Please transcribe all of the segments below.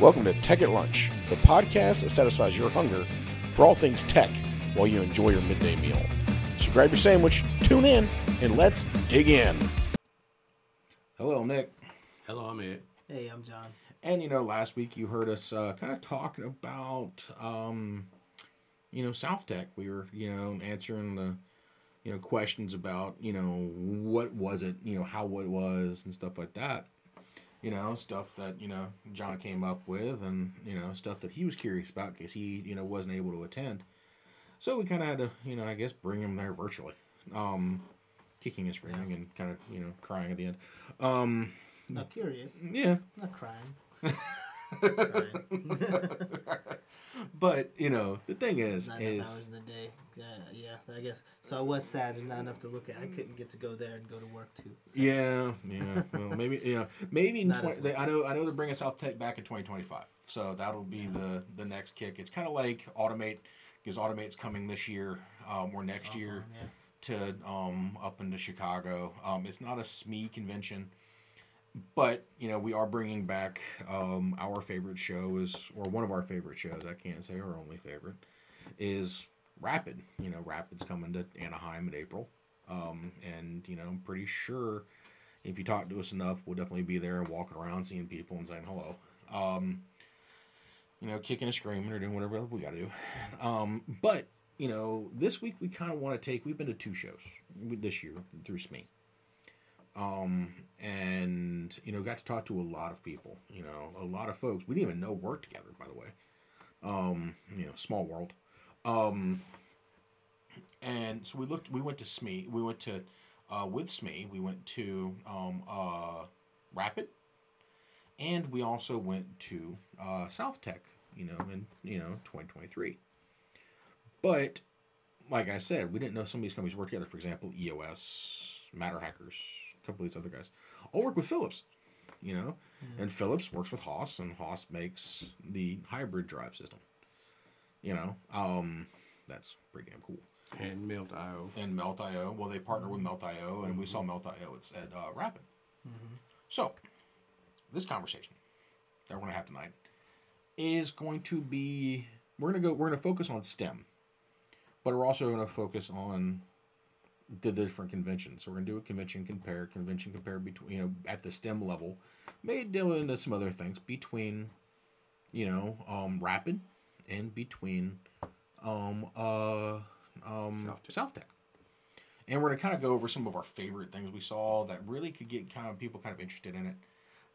Welcome to Tech at Lunch, the podcast that satisfies your hunger for all things tech while you enjoy your midday meal. So grab your sandwich, tune in, and let's dig in. Hello, Nick. Hello, I'm Ed. Hey, I'm John. And you know, last week you heard us uh, kind of talking about, um, you know, South Tech. We were, you know, answering the, you know, questions about, you know, what was it, you know, how it was and stuff like that. You know, stuff that you know John came up with, and you know, stuff that he was curious about because he, you know, wasn't able to attend. So we kind of had to, you know, I guess bring him there virtually, um, kicking and screaming and kind of, you know, crying at the end. Um, Not curious. yeah, Not crying. but you know the thing is Not enough is hours in the day. Yeah, yeah. I guess. So I was sad and not enough to look at. I couldn't get to go there and go to work too. So, yeah yeah well maybe you know maybe in 20, they, I know I know they're bringing South Tech back in 2025 so that'll be the the next kick it's kind of like automate because automate's coming this year um, or next year yeah. to um, up into Chicago um, it's not a SME convention but you know we are bringing back um, our favorite show is or one of our favorite shows I can't say our only favorite is Rapid. You know Rapid's coming to Anaheim in April. Um, and you know I'm pretty sure if you talk to us enough we'll definitely be there and walking around seeing people and saying hello. Um, you know kicking and screaming or doing whatever we got to do. Um, but you know this week we kind of want to take we've been to two shows this year through SME um, and you know got to talk to a lot of people you know a lot of folks. We didn't even know worked together by the way. Um, you know small world. Um, and so we looked we went to SME we went to uh, with SME we went to um, uh, Rapid. And we also went to uh, South Tech you know in you know 2023 but like I said we didn't know some of these companies work together. For example EOS MatterHackers a couple of these other guys. All work with Phillips, you know? And Phillips works with Haas and Haas makes the hybrid drive system you know? Um, that's pretty damn cool. And Melt IO. and Melt.io. Well, they partner with Melt.io, and we saw Melt.io at, at uh, Rapid. So, this conversation that we're going to have tonight is going to be we're going to go we're going to focus on STEM, but we're also going to focus on the different conventions. So we're going to do a convention compare, convention compare between you know at the STEM level, maybe deal into some other things between, you know, um, Rapid and between, um, uh, um, South Tech. South Tech. And we're gonna kind of go over some of our favorite things we saw that really could get kind of people kind of interested in it,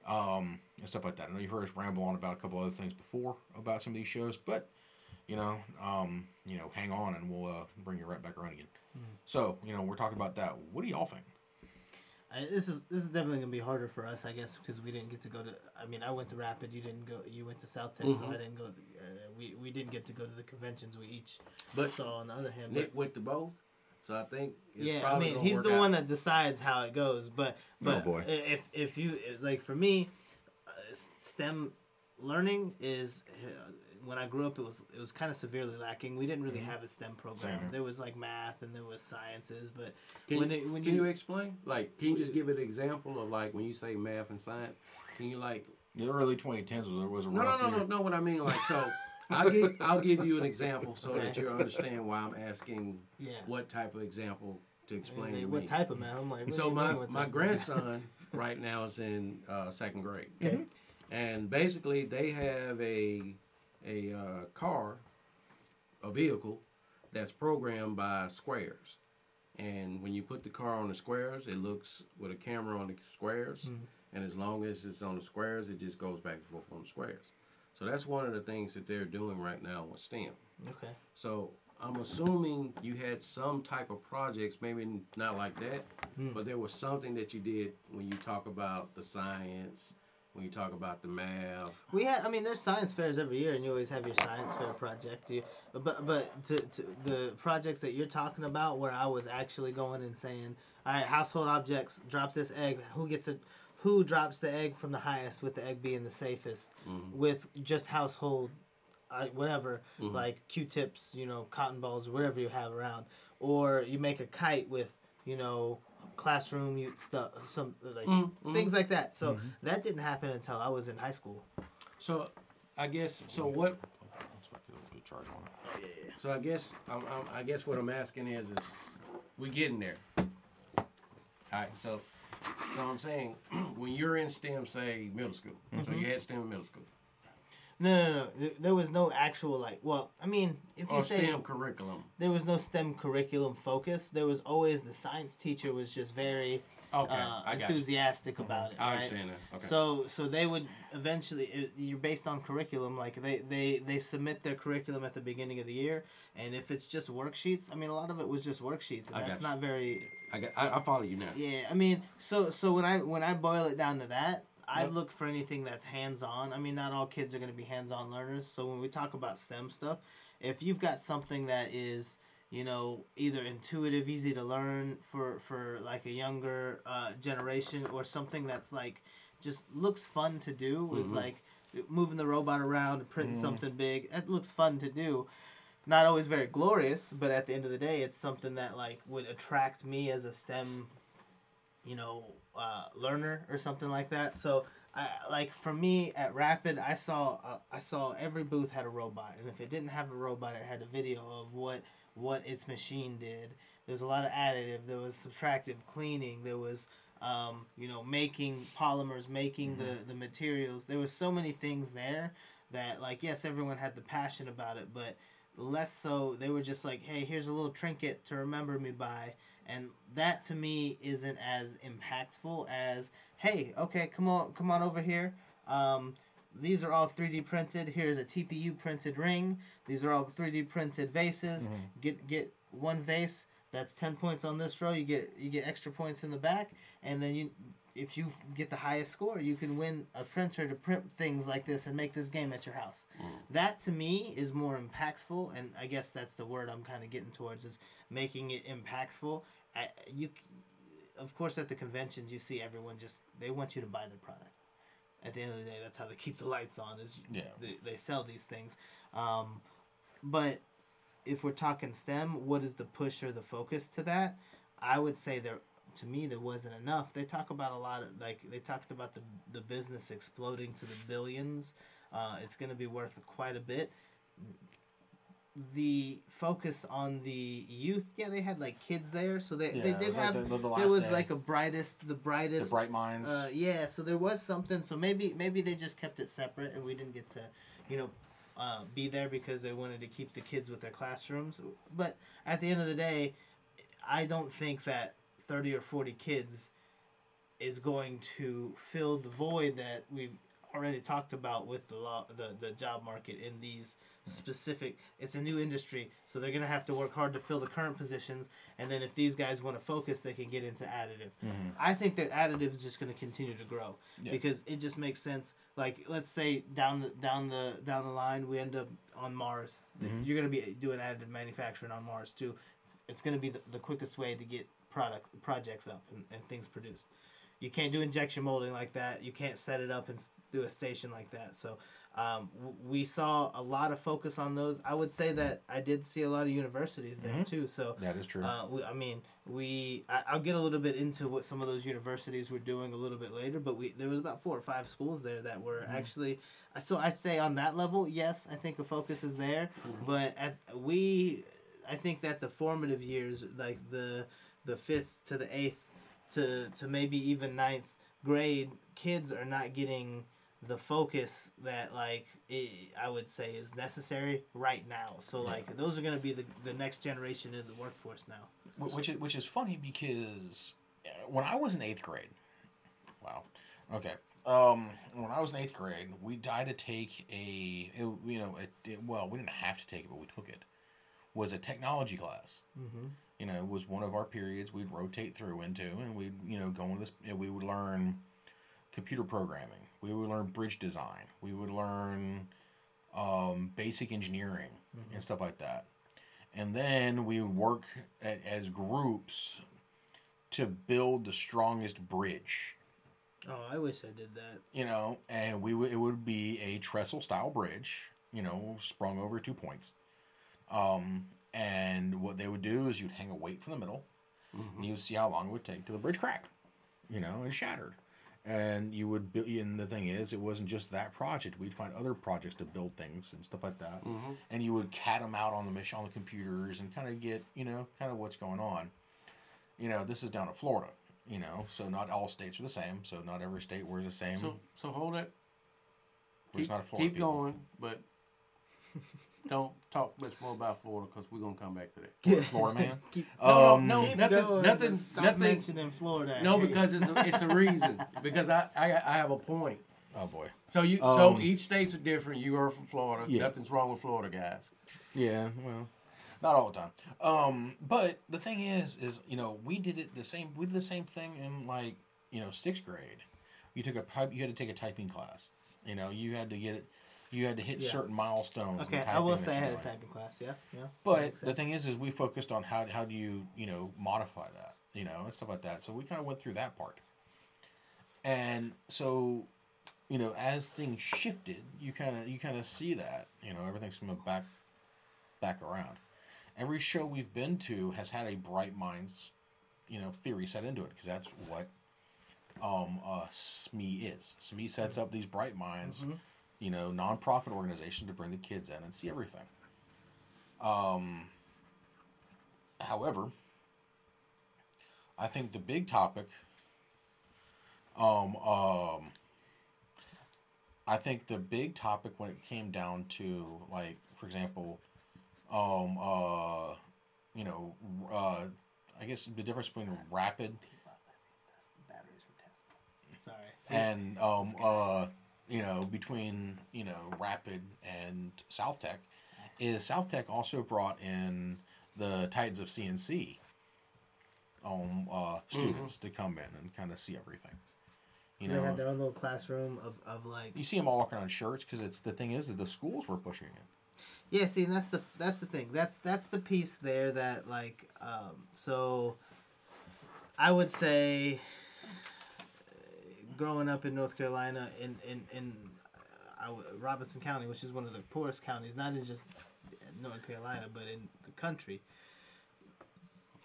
um, and stuff like that. I know you've heard us ramble on about a couple other things before about some of these shows, but you know, um, you know, hang on and we'll uh, bring you right back around again. So, you know, we're talking about that. What do y'all think? I, this is this is definitely gonna be harder for us, I guess, because we didn't get to go to. I mean, I went to Rapid. You didn't go. You went to South Texas. so Mhm. I didn't go. To, uh, we we didn't get to go to the conventions we each But saw. On the other hand, Nick went to both, so I think it's yeah, I mean, he's the out. one that decides how it goes. But but Oh, boy. if if you like for me, uh, STEM learning is uh, when I grew up, it was it was kind of severely lacking. We didn't really have a STEM program. Mm-hmm. Same. There was like math and there was sciences, but Can, when you, it- when can you- you explain? Like, can you just give an example of like when you say math and science? Can you like? The early 2010s was, was a No, no, rough no, no, year. no. What I mean, like, so I'll give I'll give you an example so that you understand why I'm asking yeah. what type of example to explain to what me. type of math? I'm like, So my, my type of math? grandson right now is in uh, second grade, Okay. and basically they have a a uh, car, a vehicle that's programmed by squares, and when you put the car on the squares, it looks with a camera on the squares, Mhm. and as long as it's on the squares, it just goes back and forth on the squares. So that's one of the things that they're doing right now with STEM. Okay. So I'm assuming you had some type of projects, maybe not like that, Hmm. but there was something that you did when you talk about the science, when you talk about the math. We had, I mean, there's science fairs every year, and you always have your science fair project. You, but but to, to the projects that you're talking about, where I was actually going and saying, all right, household objects, drop this egg. Who gets it? Who drops the egg from the highest, with the egg being the safest, Mhm. with just household, uh, whatever, Mhm. like Q-tips, you know, cotton balls, whatever you have around, or you make a kite with, you know, classroom you stuff, some like Mhm, mhm. things like that. So that didn't happen until I was in high school. So I guess so. What? That's why I feel a good charge on it. Oh, yeah, yeah. So I guess I'm, I'm, I guess what I'm asking is, is we getting there? All right. So, so I'm saying when you're in STEM, say middle school. So you had STEM in middle school. No, no, no. There- was no actual like. Well, I mean, if you say STEM curriculum. there was no STEM curriculum focus, there was always the science teacher was just very Okay, uh, got you. enthusiastic about it. I right? understand that. Okay. So so they would eventually it, you're based on curriculum like they, they they submit their curriculum at the beginning of the year and if it's just worksheets I mean a lot of it was just worksheets and I that's not very I got. I, I follow you now. yeah I mean so so when I when I boil it down to that I Yep. look for anything that's hands on I mean not all kids are going to be hands on learners so when we talk about STEM stuff if you've got something that is you know either intuitive easy to learn for for like a younger uh, generation or something that's like just looks fun to do is Mhm. like moving the robot around printing Mm. something big that looks fun to do not always very glorious but at the end of the day it's something that like would attract me as a stem you know uh, learner or something like that so I, like for me at Rapid, I saw uh, I saw every booth had a robot, and if it didn't have a robot, it had a video of what what its machine did. There was a lot of additive. There was subtractive cleaning. There was um, you know making polymers, making the the materials. There was so many things there that like yes, everyone had the passion about it, but less so. They were just like, hey, here's a little trinket to remember me by, and that to me isn't as impactful as hey, okay, come on, come on over here. Um, these are all 3D printed. Here's a TPU printed ring. These are all 3D printed vases. Mhm. Get get one vase. That's 10 points on this row. You get you get extra points in the back, and then you if you get the highest score, you can win a printer to print things like this and make this game at your house. That to me is more impactful, and I guess that's the word I'm kind of getting towards is making it impactful. I, you, of course, at the conventions, you see everyone just they want you to buy their product. At the end of the day, that's how they keep the lights on. Is Yeah. they, they sell these things, um, but if we're talking STEM, what is the push or the focus to that? I would say there to me there wasn't enough. They talk about a lot of like they talked about the the business exploding to the billions. Uh, it's going to be worth quite a bit. The focus on the youth, yeah, they had like kids there, so they, Yeah, they it did was like have. the, the, the there was day. like a brightest, the the brightest bright minds. uh, yeah, so there was something. So maybe maybe they just kept it separate, and we didn't get to, you know, uh, be there because they wanted to keep the kids with their classrooms. But at the end of the day, I don't think that thirty or forty kids is going to fill the void that we've already talked about with the law, the the job market in these specific. It's a new industry, so they're gonna have to work hard to fill the current positions. And then if these guys want to focus, they can get into additive. Mhm. I think that additive is just going to continue to grow Yeah. because it just makes sense. Like let's say down the down the down the line we end up on Mars. Mhm. You're going to be doing additive manufacturing on Mars too. It's going to be the, the quickest way to get product projects up and, and things produced. You can't do injection molding like that. You can't set it up and do a station like that. So um, w- we saw a lot of focus on those. I would say that I did see a lot of universities there Mhm. too. So that is true. uh, we, I mean, we. I, I'll get a little bit into what some of those universities were doing a little bit later, but we there was about four or five schools there that were Mhm. actually. So I'd say on that level, yes, I think a focus is there, Mhm. but at we, I think that the formative years, like the the fifth to the eighth to to maybe even ninth grade, kids are not getting the focus that like i I would say is necessary right now. So Yeah. like those are going to be the, the next generation in the workforce now. Wh- which is, which is funny because uh, when I was in eighth grade, wow, okay, um, when I was in eighth grade, we had to take a, it, you know, it, it- well, we didn't have to take it, but we took it. Was a technology class. Mm-hmm. You know, it was one of our periods we'd rotate through into, and we'd you know go into this. You know, we would learn computer programming. We would learn bridge design. We would learn um, basic engineering Mhm. and stuff like that. And then we would work a as groups to build the strongest bridge. Oh, I wish I did that. You know, and we would it would be a trestle style bridge. You know, sprung over two points. Um, and what they would do is you'd hang a weight from the middle, Mhm. and you would see how long it would take till the bridge cracked. You know, and shattered. And you would build. And the thing is, it wasn't just that project. We'd find other projects to build things and stuff like that, Mhm. and you would cat them out on the mission on the computers and kind of get you know kind of what's going on. You know, this is down in Florida. You know, so not all states are the same. So not every state wears the same. So so hold it. We're Keep, not a Florida keep people. going, but don't talk much more about Florida because we're gonna come back to that. We're Florida man. Keep, No, Um, no, keep nothing, going, nothing, stop nothing. mentioning Florida. No, Hey. because it's a, it's a reason. Because I, I I have a point. Oh boy. So you so Um, each states are different. You are from Florida. Yeah. Nothing's wrong with Florida, guys. Yeah, well, not all the time. Um, but the thing is, is you know, we did it the same. We did the same thing in like you know sixth grade. You took a. You had to take a typing class. You know, you had to get it. You had to hit Yeah. certain milestones. Okay, I will say I had a typing class. Yeah, yeah. But the thing is, is we focused on how how do you you know modify that you know and stuff like that. So we kind of went through that part. And so, you know, as things shifted, you kind of you kind of see that you know everything's coming back back around. Every show we've been to has had a bright minds, you know, theory set into it because that's what um uh SME is. SME sets up these bright minds Mhm. You know, nonprofit organizations to bring the kids in and see everything. Um, however, I think the big topic, um, um, I think the big topic when it came down to like, for example, um, uh, you know, uh, I guess the difference between rapid Batteries were tested. Sorry. and um uh you know between you know rapid and south tech is south tech also brought in the titans of cnc um uh students to come in and kind of see everything. You So they had their own little classroom of, of like you see them all walking on shirts because it's the thing is that the schools were pushing it. Yeah, see, and that's the that's the thing. That's that's the piece there that like um so I would say growing up in North Carolina in in in uh, Robeson County, which is one of the poorest counties, not in just North Carolina, but in the country.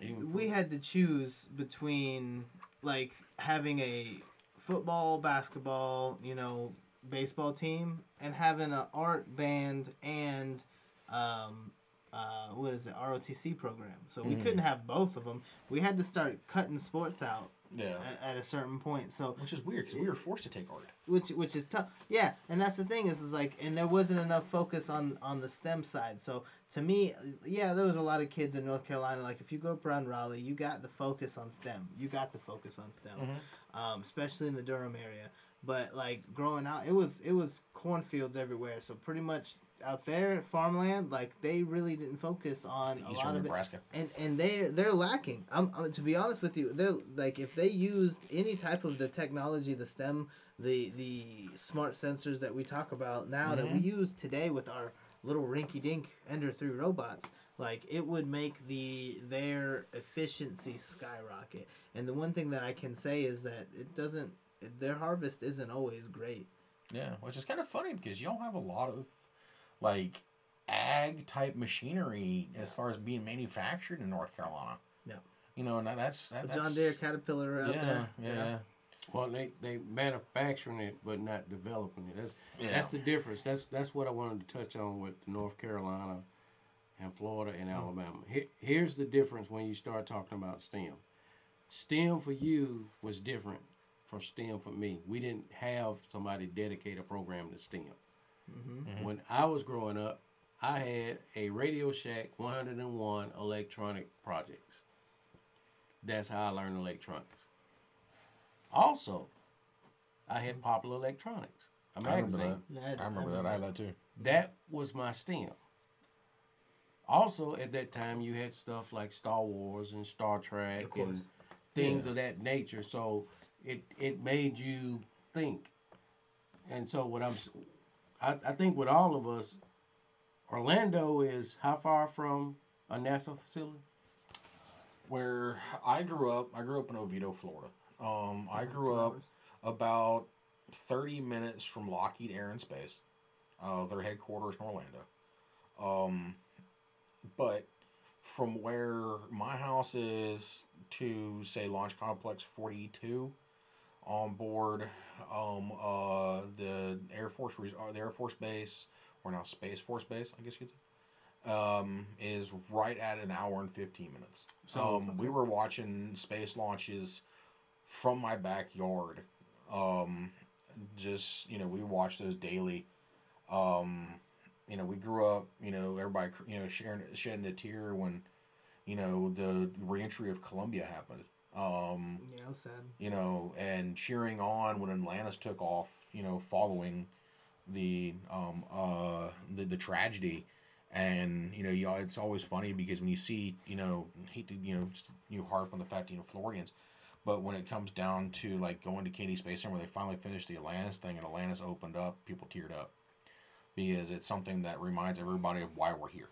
Even We had to choose between like having a football, basketball, you know, baseball team, and having an art band and um, uh, what is it ROTC program. So we Mhm. couldn't have both of them. We had to start cutting sports out yeah at, at a certain point. So which is weird because we were forced to take art which which is tough. Yeah, and that's the thing is is like, and there wasn't enough focus on on the STEM side. So to me, yeah, there was a lot of kids in North Carolina. Like if you go up around Raleigh, you got the focus on STEM. You got the focus on STEM, Mhm. um, especially in the Durham area. But like growing out, it was it was cornfields everywhere. So pretty much out there, farmland, like they really didn't focus on a lot of it and and they they're lacking. I'm, I'm to be honest with you, they're like if they used any type of the technology, the STEM, the the smart sensors that we talk about now that we mm-hmm. use today with our little rinky dink Ender three robots, like it would make the their efficiency skyrocket. And the one thing that I can say is that it doesn't their harvest isn't always great. Yeah, which is kind of funny because y'all have a lot of like ag type machinery as far as being manufactured in North Carolina. Yeah. You know, and that's that, John that's, Deere, Caterpillar out yeah, there. Yeah, Well, they they manufacturing it but not developing it. That's yeah. that's the difference. That's that's what I wanted to touch on with North Carolina and Florida and mm-hmm. Alabama. Here, here's the difference when you start talking about STEM. STEM for you was different from STEM for me. We didn't have somebody dedicate a program to STEM. Hmm Mhm. When I was growing up, I had a Radio Shack 101 electronic projects. That's how I learned electronics. Also, I had Popular Electronics, a I remember that. I remember that. I had that too. That was my STEM. Also, at that time, you had stuff like Star Wars and Star Trek and things Yeah. of that nature. So it it made you think. And so what I'm, s- I, I think with all of us, Orlando is how far from a NASA facility? Where I grew up, I grew up in Oviedo, Florida. Um, I grew up about 30 minutes from Lockheed Air and Space, uh, their headquarters in Orlando. Um, but from where my house is to say Launch Complex 42, on board um, uh, the Air Force Res- uh, the Air Force Base, or now Space Force Base, I guess you could say, um, is right at an hour and fifteen minutes. So- um, we were watching space launches from my backyard. Um, just you know, we watch those daily. Um, you know, we grew up. You know, everybody you know sharing shedding a tear when you know the reentry of Columbia happened. Um, Yeah, was sad. you know, and cheering on when Atlantis took off, you know, following the um uh the, the tragedy. And you know, you it's always funny because when you see, you know, hate to you know you harp on the fact you know Floridians, but when it comes down to like going to Kennedy Space Center where they finally finished the Atlantis thing and Atlantis opened up, people teared up because it's something that reminds everybody of why we're here.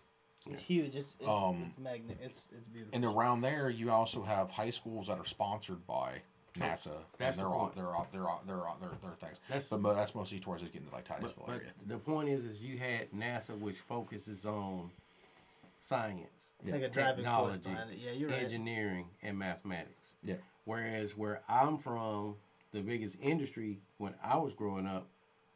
It's huge. It's it's, Um, it's magnet. It's it's beautiful. And around there, you also have high schools that are sponsored by NASA. That's and they're all, point. they're all, they're all, they're all, they're, they're things. That's But, but that's mostly towards us getting to like but, Titusville but area. the point is, is you had NASA, which focuses on science, like a driving force technology. Yeah, you're right. engineering, and mathematics. Yeah. Whereas where I'm from, the biggest industry when I was growing up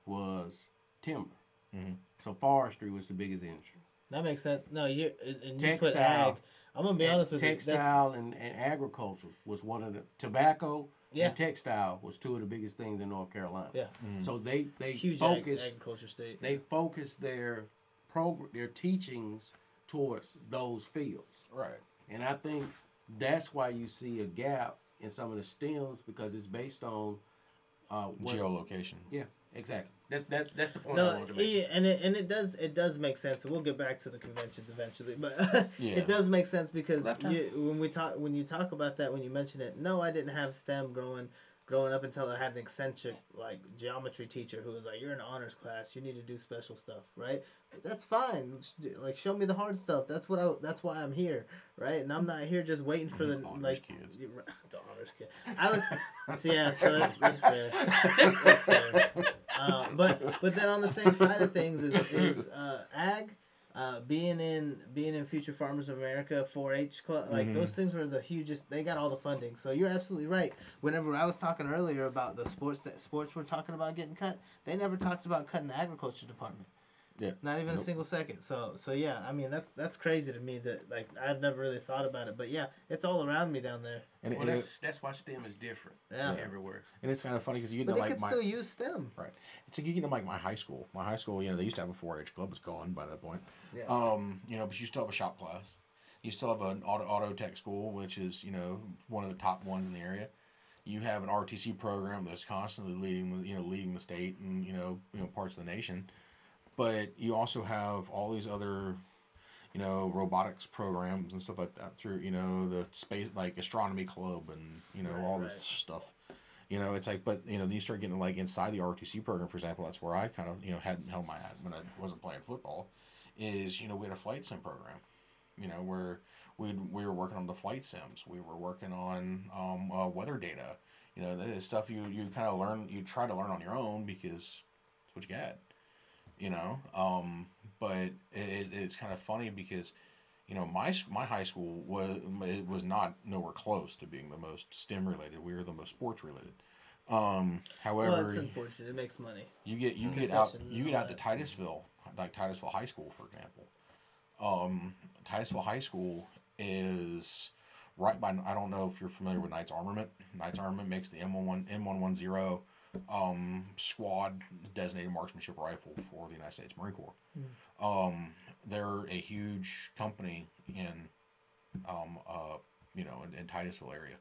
was timber. Mhm. So forestry was the biggest industry. That makes sense. No, you and and you put ag. I'm gonna be honest with you. That's, textile and, and agriculture was one of the tobacco Yeah. and textile was two of the biggest things in North Carolina. Yeah. So they they huge ag- focus agriculture state. they focus their program their teachings towards those fields. Right. And I think that's why you see a gap in some of the stems because it's based on uh, what, Geolocation. yeah, exactly. That, that that's the point I No, wanted to make. yeah, and it and it does it does make sense. We'll get back to the conventions eventually, but Yeah. it does make sense because you, when we talk when you talk about that when you mention it. No, I didn't have STEM growing growing up until I had an eccentric like geometry teacher who was like, "You're in honors class. You need to do special stuff, right? That's fine. Like, show me the hard stuff. That's what I. That's why I'm here, right? And I'm not here just waiting for the Honors like kids. the honors kid. I was yeah. So that's, that's fair. That's fair. Uh, but but then on the same side of things is is uh, ag. Uh, being in being in Future Farmers of America 4-H club, like Mhm. those things were the hugest. They got all the funding, so you're absolutely right. Whenever I was talking earlier about the sports that sports were talking about getting cut, they never talked about cutting the agriculture department. Yeah. Not even a single second. So so yeah, I mean that's that's crazy to me that like I've never really thought about it, but yeah, it's all around me down there. And, Well, and, that's it, that's why STEM is different Yeah. everywhere. and it's kind of funny because you know But they like could my still use STEM. Right. It's like you know like my high school. My high school, you know, they used to have a 4-H club. It's gone by that point. Yeah. Um, you know, but you still have a shop class. You still have an auto auto tech school, which is you know one of the top ones in the area. You have an RTC program that's constantly leading, the- you know, leading the state and you know, you know, parts of the nation. But you also have all these other, you know, robotics programs and stuff like that through, you know, the space like astronomy club and you know Right, all right. this stuff. You know, it's like, but you know, then you start getting like inside the RTC program, for example. That's where I kind of, you know, hadn't held my hat when I wasn't playing football. Is you know we had a flight sim program, you know, where we we were working on the flight sims. We were working on um, uh, weather data. You know, the stuff you you kind of learn, you try to learn on your own because it's what you got. You know, um, but it, it, it's kind of funny because you know my my high school was it was not nowhere close to being the most STEM related. We were the most sports related. Um, however, well, it's unfortunate. It makes money. you get you get out you get out to. Titusville, like Titusville High School, for example. Um, Titusville High School is right by. I don't know if you're familiar with Knights Armament. Knights Armament makes the M one M one one zero um squad designated marksmanship rifle for the United States Marine Corps. Um, they're a huge company in um uh you know in, in Titusville area.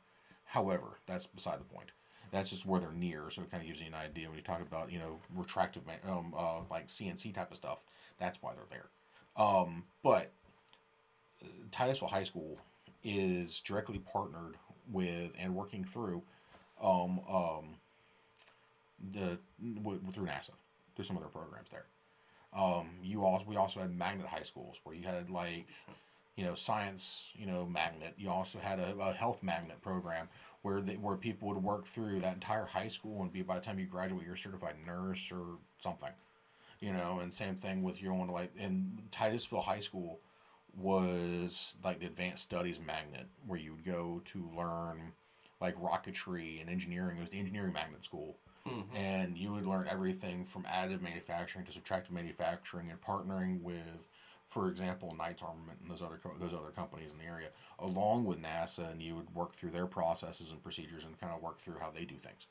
However, that's beside the point. That's just where they're near, so it kind of gives you an idea when you talk about you know retractive um uh like CNC type of stuff. That's why they're there. Um, but uh, Titusville High School is directly partnered with and working through um um the w- through NASA through some of their programs there. Um, you also we also had magnet high schools where you had like you know science you know magnet. You also had a, a health magnet program where they, where people would work through that entire high school and be by the time you graduate you're a certified nurse or something. You know, and same thing with your own like in Titusville High School was like the advanced studies magnet where you would go to learn like rocketry and engineering. It was the engineering magnet school, Mhm. and you would learn everything from additive manufacturing to subtractive manufacturing and partnering with, for example, Knights Armament and those other co- those other companies in the area, along with NASA, and you would work through their processes and procedures and kind of work through how they do things.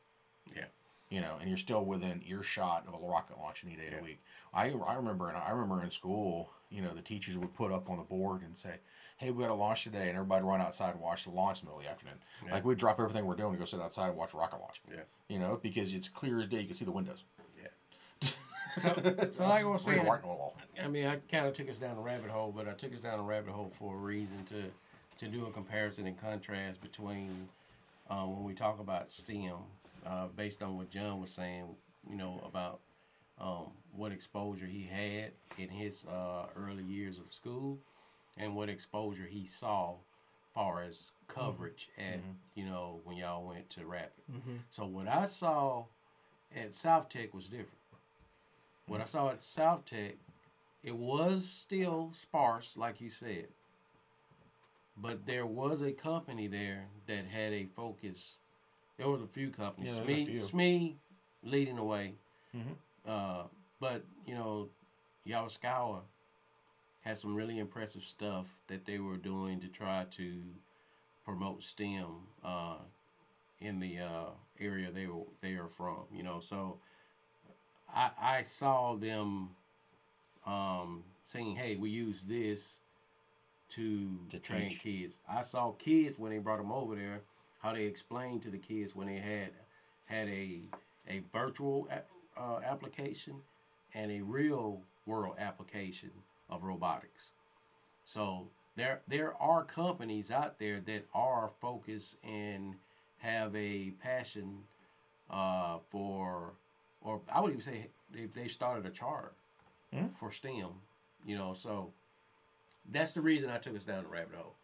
Yeah. You know, and you're still within earshot of a rocket launch any day of Yeah. the week. I, I remember in, I remember in school, you know, the teachers would put up on the board and say, "Hey, we got a launch today," and everybody run outside and watch the launch in the middle of the afternoon. Yeah. Like we'd drop everything we're doing and go sit outside and watch a rocket launch. Yeah. You know, because it's clear as day. You can see the windows. So, so like I was Or you're saying, writing on the wall. I mean, I kind of took us down a rabbit hole, but I took us down a rabbit hole for a reason to to do a comparison and contrast between um, when we talk about STEM, uh, based on what John was saying, you know, about um, what exposure he had in his uh, early years of school, and what exposure he saw, far as coverage at you know when y'all went to Rapid. Mm-hmm. So what I saw at South Tech was different. What I saw at South Tech, it was still sparse, like you said. But there was a company there that had a focus. There was a few companies. Yeah, there's a SME, few. SME leading the way. Mhm. Uh, but, you know, Yaskawa had some really impressive stuff that they were doing to try to promote STEM uh, in the uh, area they were they are from. You know, so I I saw them um, saying, "Hey, we use this to, To train teach. kids." I saw kids when they brought them over there how they explained to the kids when they had had a a virtual uh, application and a real world application of robotics. So there there are companies out there that are focused and have a passion uh, for, or I would even say if they started a charter Hmm. for STEM, you know. So that's the reason I took us down the rabbit hole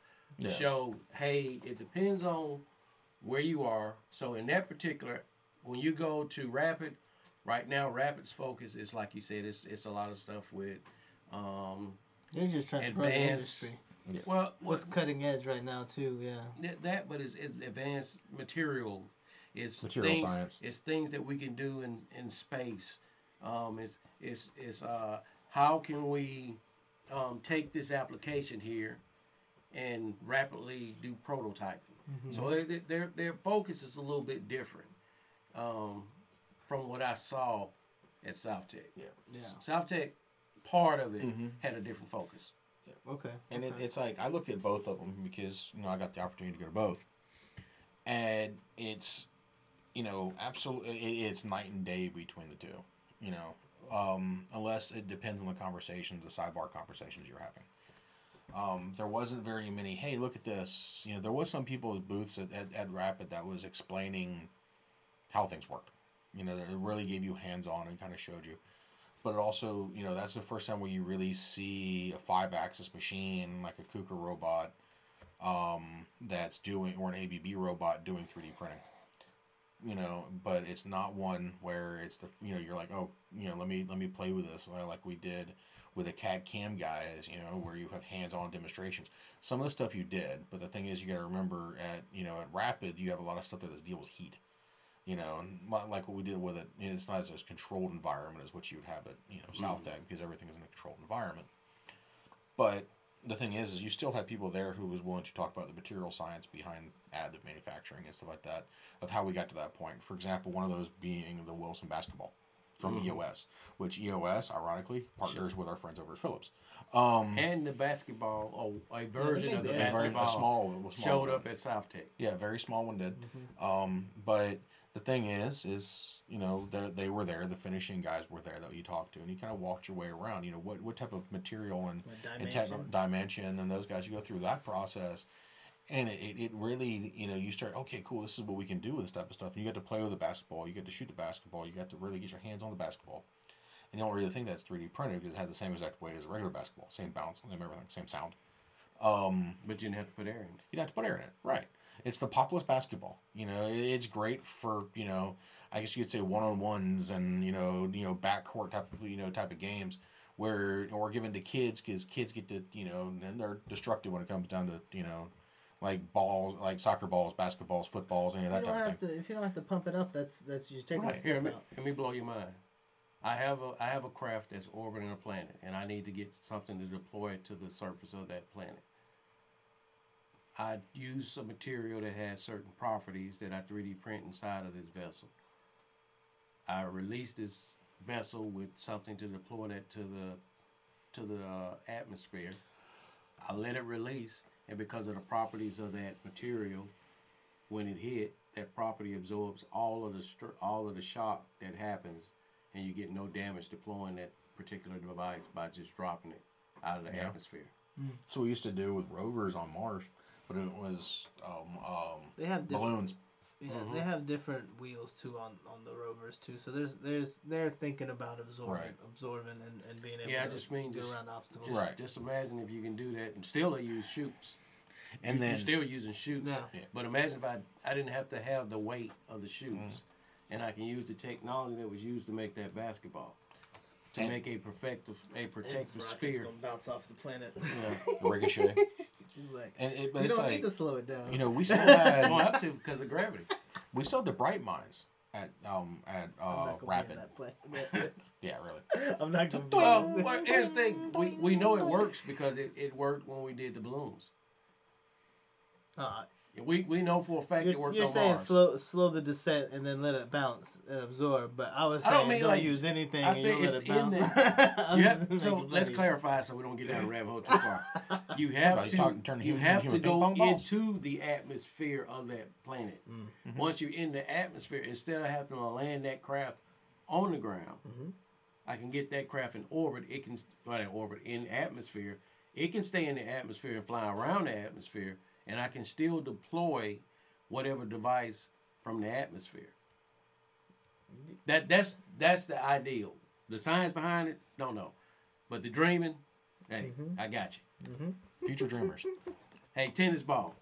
to Yeah. show, hey, it depends on where you are. So in that particular, when you go to Rapid, right now Rapid's focus is like you said, it's it's a lot of stuff with, um, They're just trying to grow the Advanced- industry. well, What's what cutting edge right now too? Yeah. that, that but it's, it's advanced material. It's Material things, science. It's things that we can do in in space. Um, it's it's it's uh, how can we um, take this application here and rapidly do prototyping. So they, they- their their focus is a little bit different um, from what I saw at South Tech. Yeah. Yeah. South Tech, part of it Mhm. had a different focus. Okay. And it, it's like I look at both of them because you know I got the opportunity to go to both, and it's you know absolutely it, it's night and day between the two. You know, um, unless it depends on the conversations, the sidebar conversations you're having. Um, there wasn't very many. Hey, look at this. You know, there was some people at booths at, at, at Rapid that was explaining how things worked. You know, that it really gave you hands on and kind of showed you but it also you know that's the first time where you really see a five axis machine like a KUKA robot um, that's doing or an ABB robot doing 3D printing. You know, but it's not one where it's the you know you're like oh you know let me let me play with this like we did with the CAD CAM guys you know where you have hands on demonstrations. Some of the stuff you did, but the thing is you got to remember at you know at Rapid you have a lot of stuff that deals with heat you know, and like what we did with it, you know, it's not as controlled environment as what you would have at you know South Tech because everything is in a controlled environment. But the thing is, is you still have people there who was willing to talk about the material science behind additive manufacturing and stuff like that of how we got to that point. For example, one of those being the Wilson basketball from Mhm. EOS, which EOS ironically partners with our friends over at Phillips. Um, And the basketball, or a version of the they- very- basketball, a small, a small showed one. up at South Tech. Yeah, very small one did. Mhm. Um, but the thing is, is you know they they were there. The finishing guys were there that you talked to, and you kind of walked your way around. You know what what type of material and What and type dimension? of dimension and those guys. You go through that process, and it, it, it really you know you start okay cool. This is what we can do with this type of stuff. And you get to play with the basketball. You get to shoot the basketball. You got to really get your hands on the basketball. And you don't really think that's 3D printed because it has the same exact weight as a regular basketball, same bounce, same everything, same sound. Um, But you didn't have to put air in it. You'd have to put air in it, right? It's the populous basketball. You know, it's great for you know, I guess you could say one on ones and you know, you know, backcourt type of you know type of games where or given to kids because kids get to you know and they're destructive when it comes down to you know like balls, like soccer balls, basketballs, footballs, any of You that don't type of thing. to if you don't have to pump it up. That's that's you taking Right. a Here, step let me, out. let me blow your mind. I have a I have a craft that's orbiting a planet, and I need to get something to deploy to the surface of that planet. I use some material that has certain properties that I 3D print inside of this vessel. I release this vessel with something to deploy that to the to the uh, atmosphere. I let it release, and because of the properties of that material, when it hit, that property absorbs all of the str- all of the shock that happens, and you get no damage deploying that particular device by just dropping it out of the Yeah. atmosphere. That's what we used to do with rovers on Mars, but it was um, um, They have different, balloons. yeah, Mhm. they have different wheels too on, on the rovers too. So there's there's they're thinking about absorbing Right. absorbing and, and being able Yeah, I to just mean go just- around obstacles. Just, Right. just imagine if you can do that, and still they use chutes. And You- then you're still using chutes. Yeah. Yeah. But imagine if I I didn't have to have the weight of the chutes, Mm-hmm. and I can use the technology that was used to make that basketball, to And- make a protective a protective rocket's spear. gonna bounce off the planet. Yeah. ricochet. He's like, And it, but you it's don't like need to slow it down. you know we still You don't have to because of gravity. we still had the bright minds at um at I'm uh, not gonna be in Rapid. that. Yeah, really. I'm not gonna. Well, well, here's the thing: we, we know it works because it, it worked when we did the balloons. Uh, We we know for a fact it you're worked you're on saying Mars. slow slow the descent and then let it bounce and absorb, but I was I don't don't, mean like- use anything I and say let it's it in bounce. I'm You have, so let's clarify so we don't get down a rabbit hole too far. You have Like to talking- turning you have to go pong into the atmosphere of that planet. Mm. Once you're in the atmosphere, instead of having to land that craft on the ground, Mhm. I can get that craft in orbit. It can not in orbit in atmosphere. It can stay in the atmosphere and fly around the atmosphere, and I can still deploy whatever device from the atmosphere. That that's that's the ideal. The science behind it, don't know, but the dreaming, hey, Mhm. I got you. Future dreamers. Hey, tennis ball.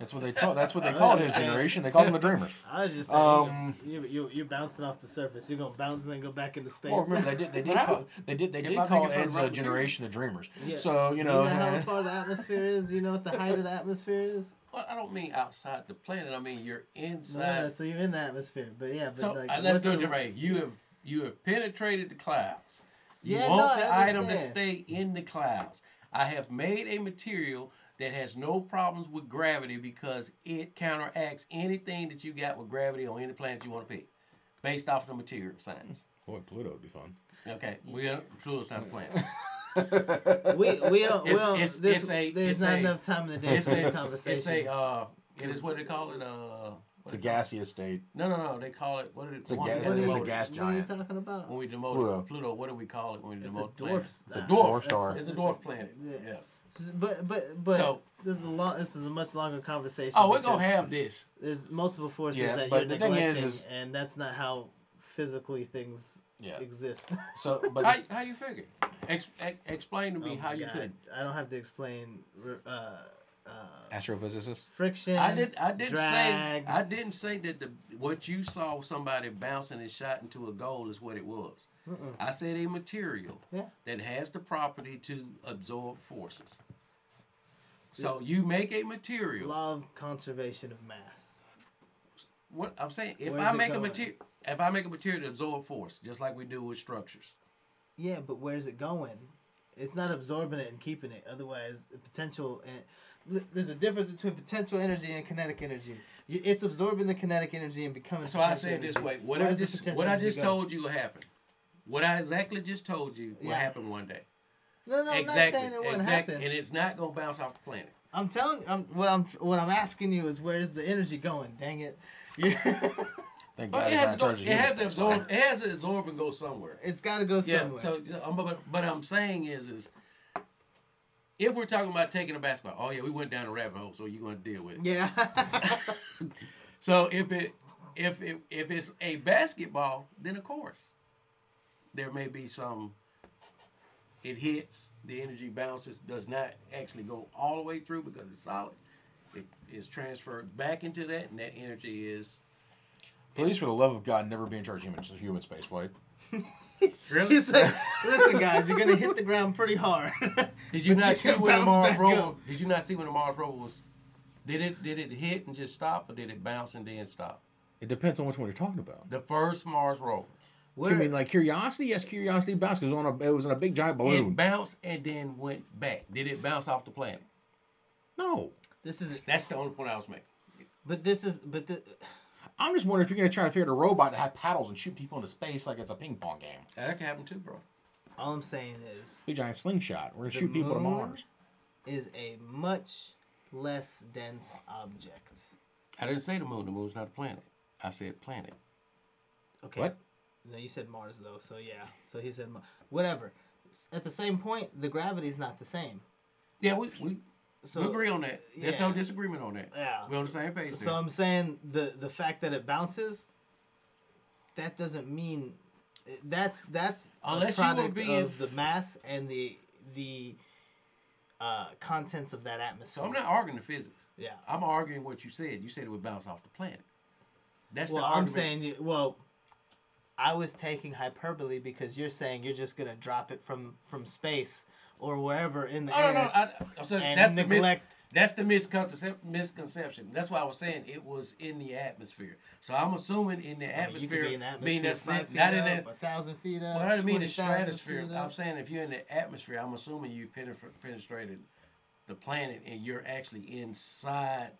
That's what they taught. That's what they called his generation. They called them the dreamers. I was just saying, Um, you, you, you're bouncing off the surface. You're gonna bounce and then go back into space. Well, remember they did. They did. Call, they did. They did I call make it from Ed's uh, generation the dreamers. Yeah. So you Do know. you know how far the atmosphere is? Do you know what the height of the atmosphere is? Well, I don't mean outside the planet. I mean you're No, inside. no, so you're in the atmosphere, but yeah. But so like, uh, let's what's do it the- different. You have you have penetrated the clouds. You Yeah, want no, the I item to stay in the clouds. I have made a material that has no problems with gravity because it counteracts anything that you got with gravity on any planet you want to pick, based off the material science. Boy, Pluto would be fun. Okay, we are Pluto's not a planet. We we don't. we It's- don't it's- this, it's a- there's it's not a- enough time in the day It's for this a, it's conversation. a uh, it is what they call it. Uh, It's a gaseous state. No, no, no. They call it what? Did it, It's a once gas- it it's a demoted- gas what are you talking about? When we demoted Pluto. Pluto. what do we call it when we It's a dwarf. planets? It's a dwarf star. It's a dwarf planet. Yeah. Yeah. But but but So- this is a long. This is a much longer conversation. Oh, we're gonna have this. There's multiple forces Yeah, that but you're the thing is- neglecting, is- and that's not how physically things Yeah. exist. So, but How, how you figure? Ex, ex, explain to me Oh how you God. could. I don't have to explain uh, uh, astrophysicist. friction. I did. I didn't drag. say. I didn't say that the what you saw somebody bouncing and shot into a goal is what it was. Mm-mm. I said a material Yeah. that has the property to absorb forces. So you make a material. Law of conservation of mass. What I'm saying, if I it make a material, if I make a material to absorb force, just like we do with structures. Yeah, but where's it going? It's not absorbing it and keeping it. Otherwise, the potential and there's a difference between potential energy and kinetic energy. It's absorbing the kinetic energy and becoming. So I say it this way: what I just what I just go? told you will happen. What I exactly just told you will Yeah. happen one day. No, no, I'm exactly, not saying it wouldn't exactly, happen. and it's not gonna bounce off the planet. I'm telling. I'm what I'm what I'm asking you is where's the energy going? Dang it! You- Thank Well, God it has not to in go. It has to humans. absorb. It has to absorb and go somewhere. it's got to go somewhere. Yeah. So, but but I'm saying is is if we're talking about taking a basketball, oh yeah, we went down a rabbit hole, so you're gonna deal with it. yeah. So if it if it if it's a basketball, then of course there may be some. It hits, the energy bounces, does not actually go all the way through because it's solid. It is transferred back into that, and that energy is Please, for the love of God, never be in charge of human, human space flight. really. He's like, listen, guys, you're gonna hit the ground pretty hard. Did you But not you see when the bounce Mars rover? up. Did you not see when the Mars rover was Did it did it hit and just stop, or did it bounce and then stop? It depends on which one you're talking about. The first Mars rover, I mean, like Curiosity, yes, Curiosity bounced it was on a it was in a big giant balloon. it bounced and then went back. Did it bounce off the planet? no, this is, That's the only point I was making. but this is, but the, I'm just wondering if you're gonna try to figure out a robot that had paddles and shoot people into space like it's a ping pong game. That can happen too, bro. all I'm saying is, Big giant slingshot. We're gonna shoot people to moon? Mars. is a much less dense object. I didn't say the moon. The moon's not a planet. I said planet. Okay. What? No, you said Mars though, so yeah. So he said Mars. Whatever. S- At the same point, the gravity's not the same. Yeah, we we, So we agree on that. There's yeah. no disagreement on that. Yeah. We're on the same page. So there. I'm saying the the fact that it bounces, that doesn't mean that's that's Unless a you were product being- of the mass and the the uh, contents of that atmosphere. I'm not arguing the physics. Yeah. I'm arguing what you said. You said it would bounce off the planet. That's Well, I'm saying well. I was taking hyperbole because you're saying you're just gonna drop it from from space or wherever in the Oh, no, air. no. I, I said and that's the, mis- neglect- that's the misconception, misconception. That's why I was saying it was in the atmosphere. So I'm assuming in the I atmosphere, be in the atmosphere mean that's not, in that. a thousand feet up. Well, I don't mean the stratosphere. I'm saying if you're in the atmosphere, I'm assuming you penetra- penetrated the planet and you're actually inside.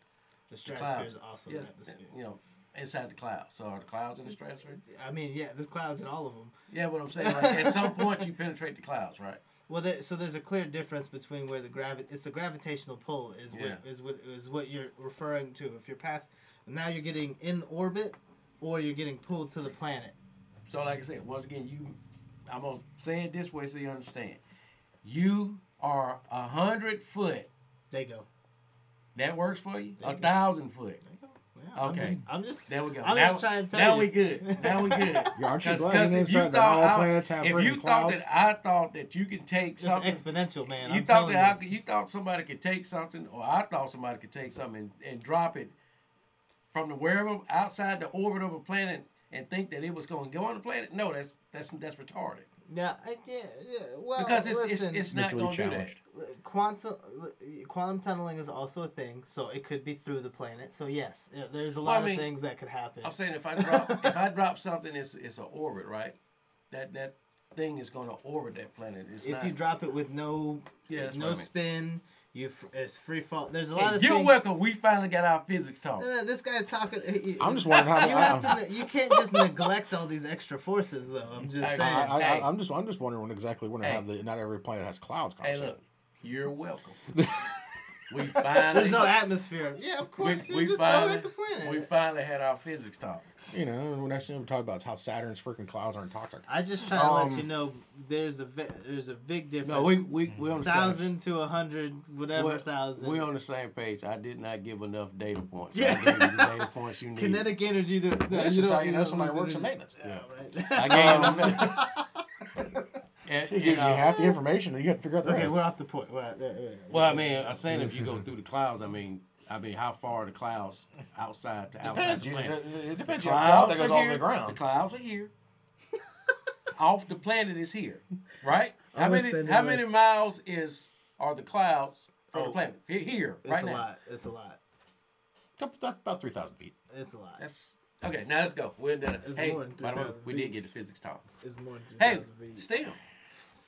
the stratosphere is clouds. also Yeah, atmosphere. you know, inside the clouds. So are the clouds in the stratosphere? I mean, yeah, there's clouds in all of them. Yeah, but I'm saying like at some point you penetrate the clouds, right? Well, there, so there's a clear difference between where the gravi- it's the gravitational pull is what Yeah. is what is what you're referring to. If you're past, now you're getting in orbit, or you're getting pulled to the planet. So, like I said, once again, you, I'm gonna say it this way so you understand. You are a hundred foot. They go. That works for you. There A you go. thousand foot. They go. Yeah, I'm Okay. just, I'm just There we go. I'm now, just trying to tell now you. we good. Now we good. Yeah, aren't you 'Cause- glad 'cause you if didn't you start that thought all I- planets have If you thought clouds? that I thought that you could take it's something, exponential, man. you I'm thought that you. could, you thought somebody could take something, or I thought somebody could take something and, and drop it from the wherever outside the orbit of a planet and think that it was going to go on the planet. No, that's that's that's retarded. Yeah, I, yeah, yeah. Well, because it's, listen, it's it's not Mentally going to do that. challenged. quantum quantum tunneling is also a thing, so it could be through the planet. So yes, there's a Well, I lot mean, of things that could happen. I'm saying if I drop if I drop something, it's it's an orbit, right? That that thing is going to orbit that planet. It's if not, you drop it with no Yeah, no I mean. spin, you it's free fall. There's a Hey, lot of things. you're things. welcome. We finally got our physics talk. No, no, this guy's talking. he- he- I'm just wondering how. You I, have to. You can't just neglect all these extra forces, though. I'm just I- saying. I, I, Hey. I, I'm just I'm just wondering when exactly when Hey. have the not every planet has clouds. Hey, look, you're welcome. we finally There's no atmosphere. Yeah, of course. you we just finally the planet. we finally had our physics talk. You know, the next thing we talk about how Saturn's freaking clouds aren't toxic. I just try to let Um, you know there's a there's a big difference. No, we we we on the same. thousand to a hundred, whatever Well, thousand. We on the same page. I did not give enough data points. Yeah. I gave you the data points you need. kinetic energy. To, This you is don't- how you know don't somebody works in maintenance. Yeah, I right. gave Um, and, He gives you you half the information, and you got to figure out the okay, rest. we're off the point. Well, yeah, yeah, yeah. Well, I mean, I'm saying if you go through the clouds, I mean, I mean, how far are the clouds outside to outside the planet? it, it depends. The You have cloud that clouds goes are all here. the The clouds are here. Off the planet is here, right? How many how it many miles is are the clouds from the Oh. planet He- here It's right a now? lot. It's a lot. About, about three thousand feet. It's a lot. That's okay. Now let's go. We're done. It's Hey, more than by the way, we feet. did get the physics talk. It's more than Hey, 3,000 feet. STEM.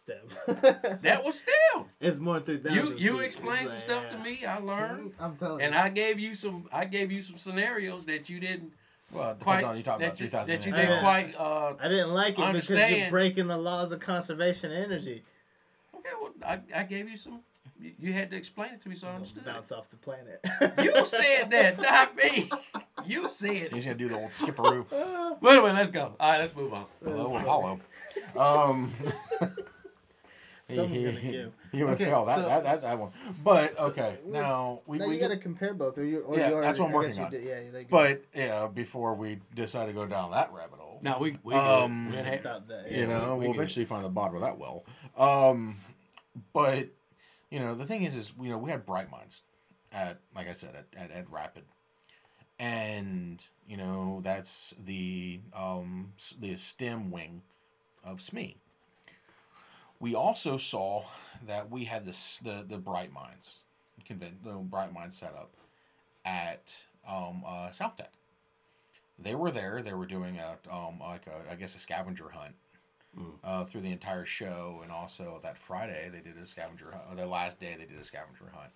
STEM. That was STEM. It's more than 3,000 You you explained some It's stuff like, to me. I learned, I'm telling and you. And I gave you some. I gave you some scenarios that you didn't Well, it depends quite. on you talk about that three thousand. that you didn't Yeah. quite. Uh, I didn't like it because you're breaking the laws of conservation energy. okay, well, I, I gave you some. You, you had to explain it to me, so I understood. Bounce off the planet. You said that, not me. You said He's it. gonna do the old skipperoo. But anyway, let's go. All right, let's move on. Hello, Apollo. Um, Someone's he, gonna he, give. he would Okay, fail that, so- that, that, that one. But so- okay, well, now we, now we you get- got to compare both, or you? Or Yeah, you already, that's what I'm I guess working on. Did, yeah, they but yeah, before we decide to go down that rabbit hole, Now we we Um, we We should stop that. you Yeah, know, we- we we'll eventually find the bottom of that well. Um, but you know, the thing is, is you know, we had bright minds at, like I said, at at, at Rapid, and you know, that's the um the STEM wing of SME. We also saw that we had this the the bright minds, convent the bright minds set up, at um, uh, SOUTHTEC. They were there. They were doing a um, like a I guess a scavenger hunt Mm. uh, through the entire show, and also that Friday they did a scavenger hunt. Or the last day they did a scavenger hunt,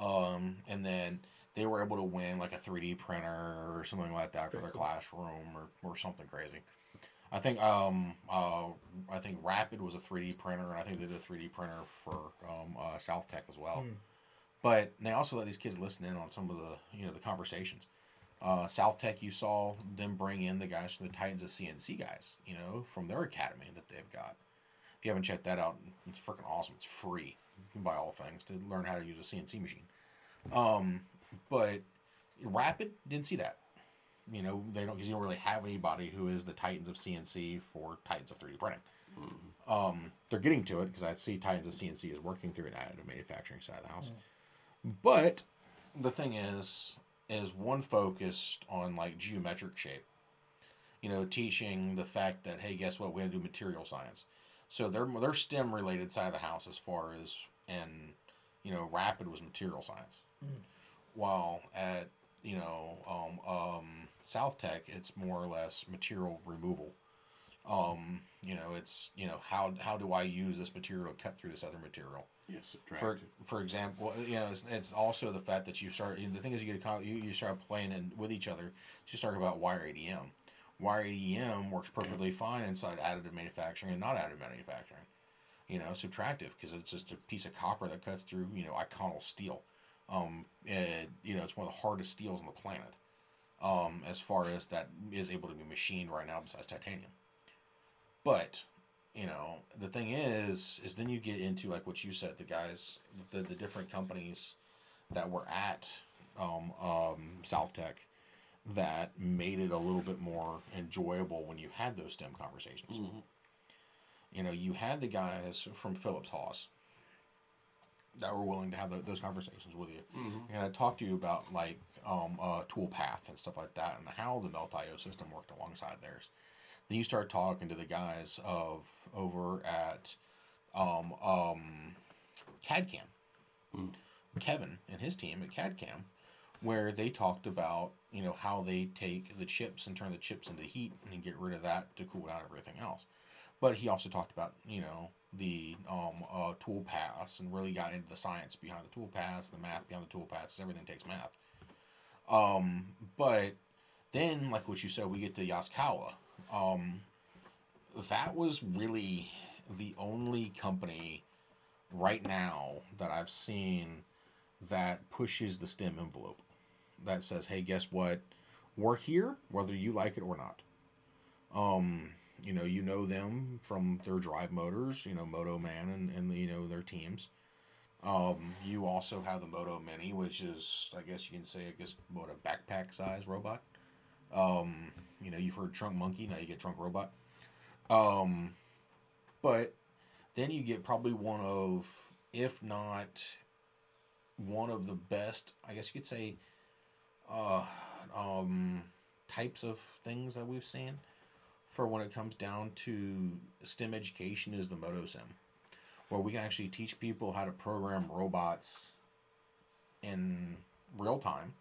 um, and then they were able to win like a 3D printer or something like that for Very their cool. classroom or, or something crazy. I think um uh I think Rapid was a 3D printer, and I think they did a 3D printer for um uh, SOUTHTEC as well. Mm. But they also let these kids listen in on some of the you know the conversations. Uh, SOUTHTEC, you saw them bring in the guys from the Titans of CNC guys, you know, from their academy that they've got. If you haven't checked that out, it's freaking awesome. It's free. You can buy all things to learn how to use a CNC machine. Um, but Rapid didn't see that. You know, they don't because you don't really have anybody who is the Titans of CNC for Titans of 3D printing. Um, they're getting to it because I see Titans of CNC is working through an additive manufacturing side of the house. But the thing is, is one focused on like geometric shape. You know, teaching the fact that hey, guess what? We're gonna do material science. So their their STEM related side of the house, as far as and you know, rapid was material science. While at you know um, um, SOUTHTEC, it's more or less material removal. Um, you know, it's you know how how do I use this material to cut through this other material? Yes, for subtractive. for example, you know, it's, it's also the fact that you start. The thing is, you get a, you you start playing in, with each other. You start about wire EDM. Wire EDM works perfectly fine inside additive manufacturing and not additive manufacturing. You know, subtractive because it's just a piece of copper that cuts through you know Inconel steel. Um, and, you know, it's one of the hardest steels on the planet. Um, as far as that is able to be machined right now, besides titanium. But you know the thing is is then you get into like what you said the guys the, the different companies that were at um, um, SOUTHTEC that made it a little bit more enjoyable when you had those stem conversations Mhm. you know you had the guys from phillips haas that were willing to have tho- those conversations with you Mhm. and I talked to you about like um, uh, tool path and stuff like that, and how the Meltio system worked alongside theirs. Then you start talking to the guys of over at um, um, CADCAM, Mm. Kevin and his team at CADCAM, where they talked about you know how they take the chips and turn the chips into heat and get rid of that to cool down everything else. But he also talked about you know the um, uh, tool paths and really got into the science behind the tool paths, the math behind the tool paths. Everything takes math. Um, but then, like what you said, we get to Yaskawa. Um, that was really the only company right now that I've seen that pushes the STEM envelope. That says, "Hey, guess what? We're here, whether you like it or not." Um, you know, you know them from their drive motors. You know, Motoman and, and you know their teams. Um, you also have the MotoMini, which is, I guess you can say, I guess, what a backpack size robot. Um, you know, you've heard Trunk Monkey, now you get Trunk Robot. Um, but then you get probably one of, if not one of the best, I guess you could say, uh, um, types of things that we've seen for when it comes down to STEM education is the MotoSim where we can actually teach people how to program robots in real time,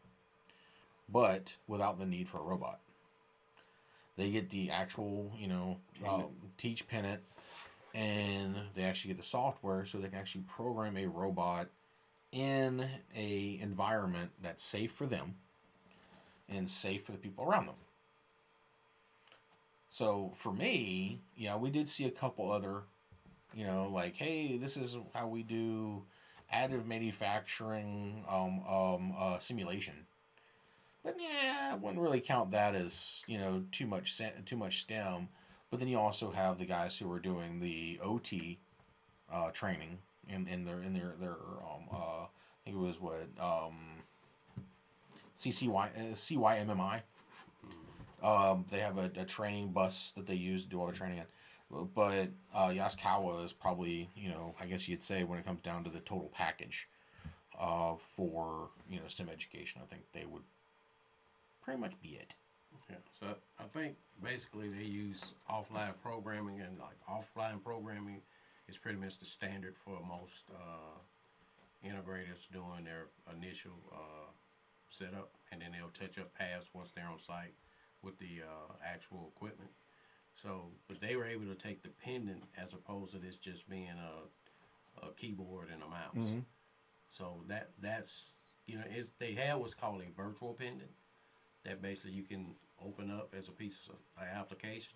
but without the need for a robot. They get the actual, you know, um, teach it, and they actually get the software so they can actually program a robot in a environment that's safe for them and safe for the people around them. So for me, yeah, we did see a couple other you know, like, hey, this is how we do additive manufacturing um, um, uh, simulation. But yeah, I wouldn't really count that as you know too much too much STEM. But then you also have the guys who are doing the OT uh, training in, in their in their their um, uh, I think it was what um, CCY uh, CYMMI. Um, they have a, a training bus that they use to do all the training in but uh, Yaskawa is probably you know I guess you'd say when it comes down to the total package uh, for you know STEM education, I think they would pretty much be it. Yeah, so I think basically they use offline programming and like offline programming is pretty much the standard for most uh, integrators doing their initial uh, set up, and then they'll touch up paths once they're on site with the uh, actual equipment. So, but they were able to take the pendant as opposed to this just being a, a keyboard and a mouse. Mhm. So that that's you know it's, they have what's called a virtual pendant that basically you can open up as a piece of an application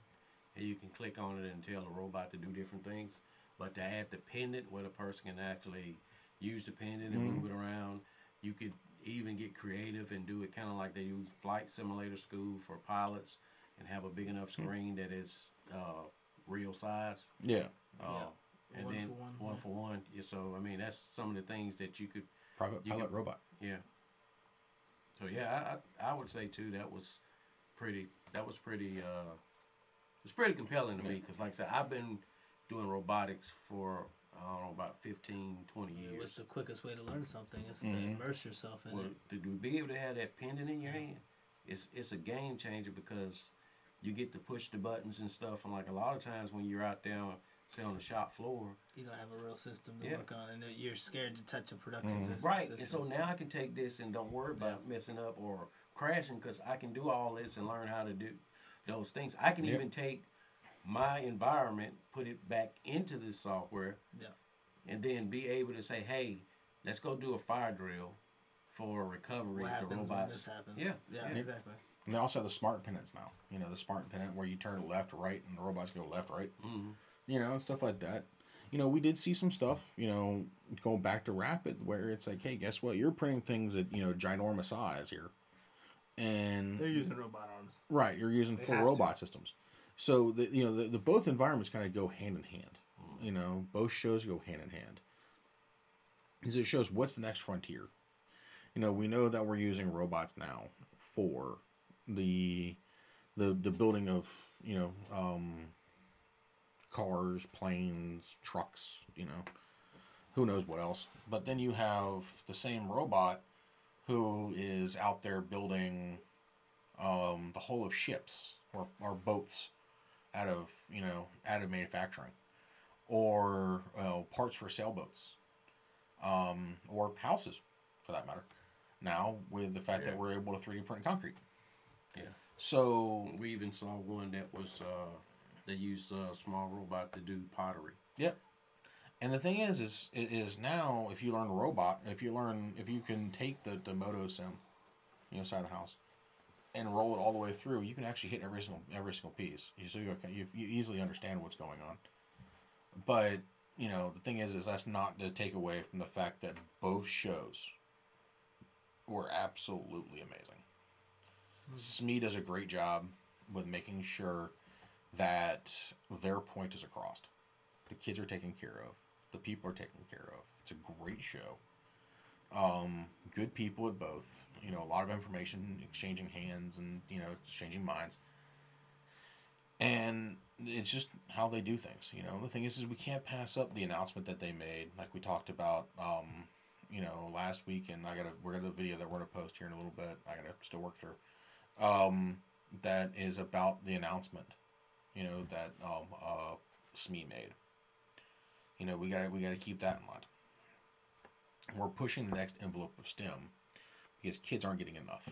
and you can click on it and tell the robot to do different things. But to add the pendant where the person can actually use the pendant and move it around, you could even get creative and do it kind of like they use flight simulator school for pilots and have a big enough screen that is uh, real size. Yeah. Uh, Yeah. And One then for one, one yeah. for one. Yeah, so I mean that's some of the things that you could Private You pilot can- robot. yeah. So yeah, I, I I would say too that was pretty that was pretty uh it's pretty compelling to me because like I said I've been doing robotics for I don't know about 15 20 It years. what's the quickest way to learn something. Is Mhm. to immerse yourself in Well, it. to be able to have that pendant in your hand, it's it's a game changer because you get to push the buttons and stuff. And like a lot of times when you're out there, say on the shop floor, You don't have a real system to Yeah. work on, and you're scared to touch a production Mhm. system. right? And so now I can take this and don't worry about messing up or crashing because I can do all this and learn how to do those things. I can Yep. even take my environment, put it back into this software, Yeah. and then be able to say, "Hey, let's go do a fire drill for recovery." what the happens when this happens? Yeah, yeah, yeah. exactly. And they also have the smart pendants now. You know, the smart pendant where you turn left, right, and the robots go left, right. hmm You know, and stuff like that. You know, we did see some stuff, you know, going back to Rapid where it's like, hey, guess what? You're printing things at, you know, ginormous size here. And They're using robot arms. Right, you're using They full have to. robot systems. So the you know the, the both environments kind of go hand in hand. You know, both shows go hand in hand. Because it shows what's the next frontier. You know, we know that we're using robots now for the the the building of you know um, cars, planes, trucks. You know, who knows what else. But then you have the same robot who is out there building um, the whole of ships or, or boats out of you know out of manufacturing or uh, parts for sailboats um, or houses for that matter now with the fact that we're able to 3d print concrete Yeah. so We even saw one that was uh, they used a small robot to do pottery. Yep. And the thing is, is it is now if you learn robot, if you learn, if you can take the the MotoSim, you know, side of the house, and roll it all the way through, you can actually hit every single every single piece. You so you you, you easily understand what's going on. But you know, the thing is, is that's not to take away from the fact that both shows were absolutely amazing. SME does a great job with making sure that their point is across. The kids are taken care of. The people are taken care of. It's a great show. Um, good people at both. You know, a lot of information exchanging hands and you know exchanging minds. And it's just how they do things. You know, the thing is, is we can't pass up the announcement that they made, like we talked about. Um, you know, last week, and I got a we're gonna a video that we're gonna post here in a little bit. I gotta still work through. Um, that is about the announcement. You know that um uh SME made. You know we gotta we gotta keep that in mind. We're pushing the next envelope of STEM because kids aren't getting enough.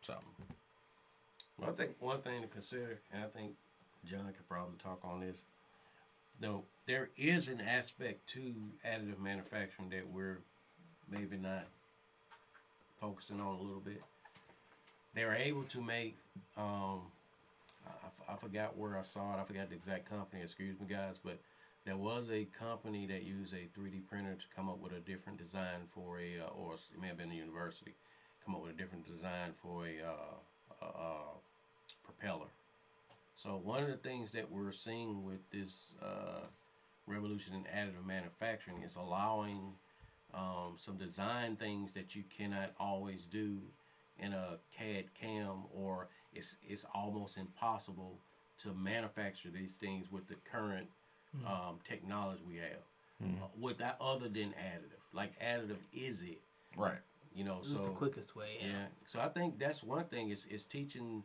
So Well, I think one thing to consider, and I think John could probably talk on this, though there is an aspect to additive manufacturing that we're maybe not focusing on a little bit. They were able to make, um, I, I forgot where I saw it, I forgot the exact company, excuse me guys, but there was a company that used a 3D printer to come up with a different design for a, uh, or it may have been a university, come up with a different design for a, uh, uh, uh, propeller. So one of the things that we're seeing with this uh, revolution in additive manufacturing is allowing um, some design things that you cannot always do in a CAD CAM, or it's it's almost impossible to manufacture these things with the current um, technology we have, uh, without other than additive. Like additive is it, right. you know? This so the quickest way. yeah. Yeah. So I think that's one thing is is teaching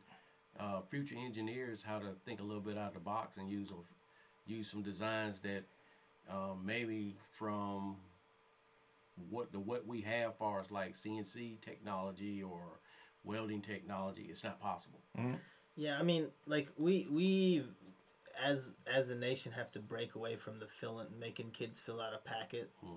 uh, future engineers how to think a little bit out of the box and use a, use some designs that um, maybe from what the what we have far as like CNC technology or welding technology, it's not possible. Mm-hmm. Yeah, I mean, like we we as as a nation have to break away from the filling making kids fill out a packet mm-hmm.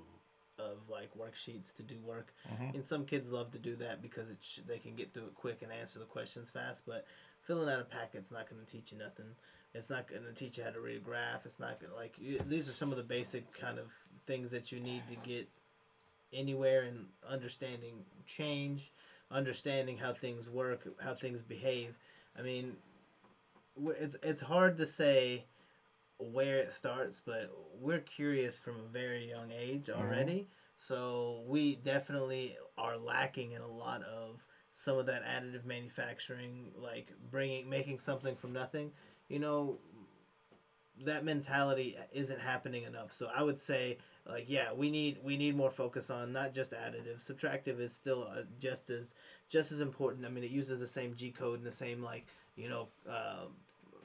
of like worksheets to do work. Mm-hmm. And some kids love to do that because it sh- they can get through it quick and answer the questions fast. But filling out a packet's not going to teach you nothing. It's not going to teach you how to read a graph. It's not going to like you, these are some of the basic kind of things that you need to get anywhere in understanding change, understanding how things work, how things behave. I mean, it's it's hard to say where it starts, but we're curious from a very young age mm-hmm. already. So we definitely are lacking in a lot of some of that additive manufacturing, like bringing making something from nothing. You know, that mentality isn't happening enough. So I would say like yeah, we need we need more focus on not just additive. Subtractive is still uh, just as just as important. I mean, it uses the same G code and the same like you know uh,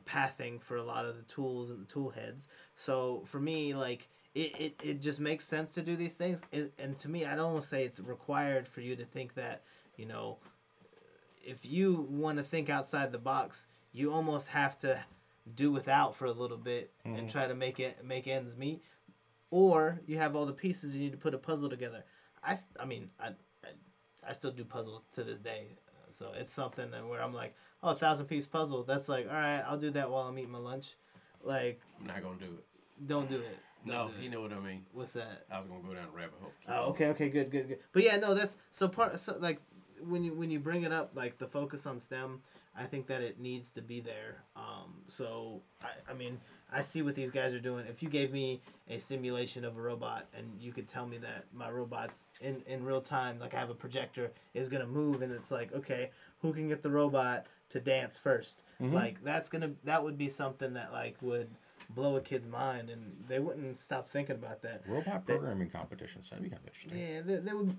pathing for a lot of the tools and the tool heads. So for me, like it, it, it just makes sense to do these things. It, and to me, I'd almost say it's required for you to think that you know if you want to think outside the box, you almost have to do without for a little bit and try to make it make ends meet or you have all the pieces you need to put a puzzle together. I, I mean, I, I, I still do puzzles to this day. So it's something that where I'm like, oh, a thousand piece puzzle. That's like, all right, I'll do that while I'm eating my lunch. Like, I'm not gonna do it. don't do it. Don't No, do you know what I mean. What's that? I was gonna go down a rabbit hole. Oh, okay, okay, good, good, good. But yeah, no, that's so part. So like, when you when you bring it up, like the focus on STEM, I think that it needs to be there. Um, so I, I mean, I see what these guys are doing. If you gave me a simulation of a robot and you could tell me that my robot's in in real time, like I have a projector, is gonna move, and it's like, okay, who can get the robot to dance 1st Like that's gonna that would be something that like would blow a kid's mind, and they wouldn't stop thinking about that. Robot programming competitions. That'd be kind of interesting. Yeah, they, they would.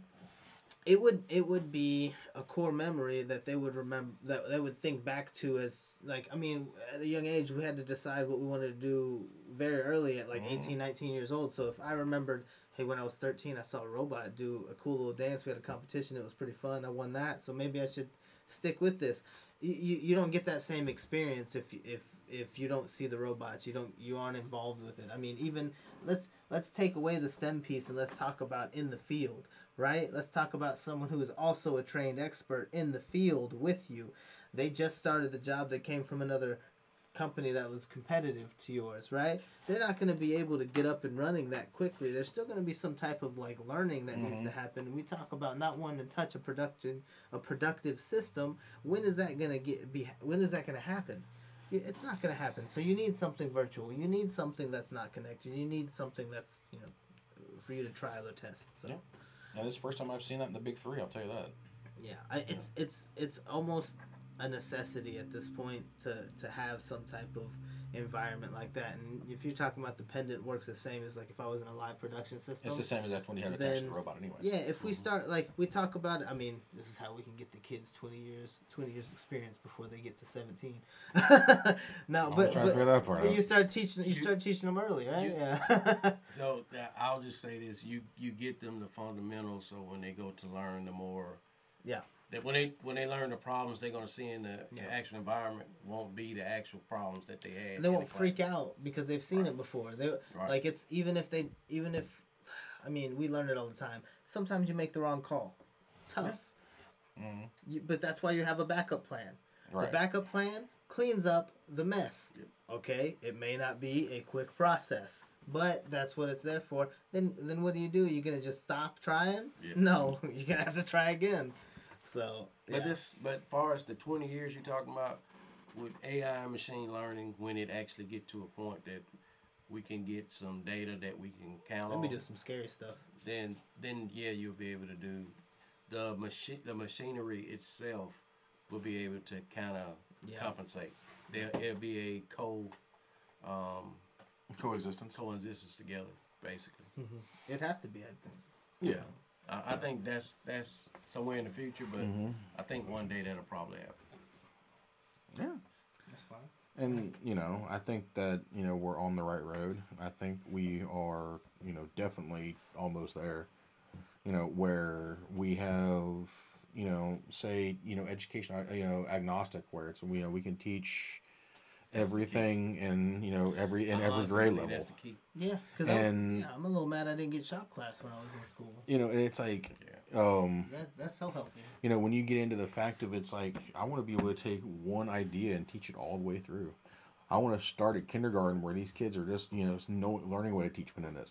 It would it would be a core memory that they would remember that they would think back to as like I mean at a young age we had to decide what we wanted to do very early at like mm-hmm. 18 19 years old. So if I remembered hey when I was 13 I saw a robot do a cool little dance. We had a competition. It was pretty fun. I won that. So maybe I should stick with this. You, you, you don't get that same experience if if if you don't see the robots. You don't you aren't involved with it. I mean even let's let's take away the STEM piece and let's talk about in the field right? Let's talk about someone who is also a trained expert in the field with you. They just started the job that came from another company that was competitive to yours, right? They're not going to be able to get up and running that quickly. There's still going to be some type of like learning that needs to mm-hmm. happen. We talk about not wanting to touch a production a productive system. When is that going to get be when is that going to happen? It's not going to happen. So you need something virtual. You need something that's not connected. You need something that's, you know, for you to trial or test. So Yeah. And it's the first time I've seen that in the big three. I'll tell you that. Yeah, I, it's it's it's almost a necessity at this point to to have some type of environment like that. And if you're talking about the pendant works the same as like if I was in a live production system. It's the same as that when you had attached to the robot, anyway. yeah, if we mm-hmm. start like we talk about it, I mean, this is how we can get the kids twenty years twenty years experience before they get to seventeen. no, I'm but, trying but figure that part out. you start teaching you You- start teaching them early, right? you- yeah. So that, I'll just say this: you you get them the fundamentals, so when they go to learn, the more Yeah. That when they when they learn the problems they're gonna see in the, the Yeah. actual environment won't be the actual problems that they had. And they won't the freak out because they've seen it before. They Right. like it's even if they even if I mean we learn it all the time. Sometimes you make the wrong call. Tough. Mhm. You, but that's why you have a backup plan. Right. The backup plan cleans up the mess. Yep. Okay, it may not be a quick process, but that's what it's there for. Then then what do you do? You gonna just stop trying? Yeah. No, you're gonna have to try again. So But this, but far as the twenty years you're talking about, with AI and machine learning, when it actually get to a point that we can get some data that we can count let me on, do some scary stuff. then then yeah, you'll be able to do the machine. The machinery itself will be able to kind of Yeah. compensate. There, it'll be a co um, Coexistence. coexistence together, basically. It'd have to be, I think. Yeah. I, I think that's that's somewhere in the future, but I think one day that'll probably happen. Yeah. That's fine. And you know, I think that you know we're on the right road. I think we are, you know, definitely almost there. you know, where we have, you know, say, you know, education, uh, you know, agnostic, where it's, you know, we can teach That's the key. Everything in, you know, every, in every grade level. That's the key. Yeah, because And- I'm, yeah, I'm a little mad I didn't get shop class when I was in school. You know, and it's like, Yeah. um, That's that's so healthy. you know, when you get into the fact of it's like, I want to be able to take one idea and teach it all the way through. I want to start at kindergarten where these kids are just, you know, no learning what a teachment is,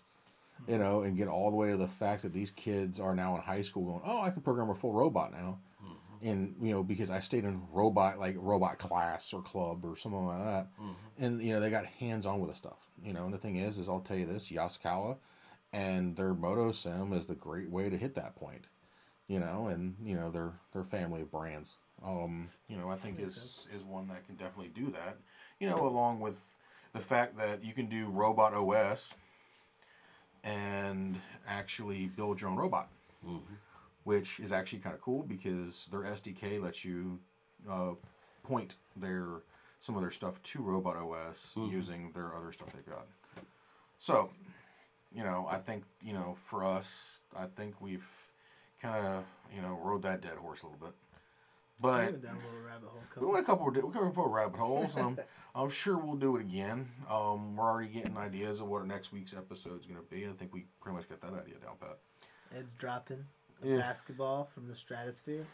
you know, and get all the way to the fact that these kids are now in high school going, oh, I can program a full robot now. And, you know, because I stayed in robot, like robot class or club or something like that. And, you know, they got hands on with the stuff, you know, and the thing is, is I'll tell you this, Yaskawa and their MotoSim is the great way to hit that point you know, and you know their their family of brands. Um, you know, I think is is one that can definitely do that. You know, along with the fact that you can do robot OS and actually build your own robot, Mhm. Which is actually kind of cool because their SDK lets you uh, point their some of their stuff to robot OS Mhm. using their other stuff they've got. So, you know, I think you know for us, I think we've kind of you know rode that dead horse a little bit, but went down a little rabbit hole. we went a couple. We covered a couple rabbit holes. Um, I'm sure we'll do it again. Um, we're already getting ideas of what our next week's episode is going to be. I think we pretty much got that idea down pat. Ed's dropping a Yeah. basketball from the stratosphere.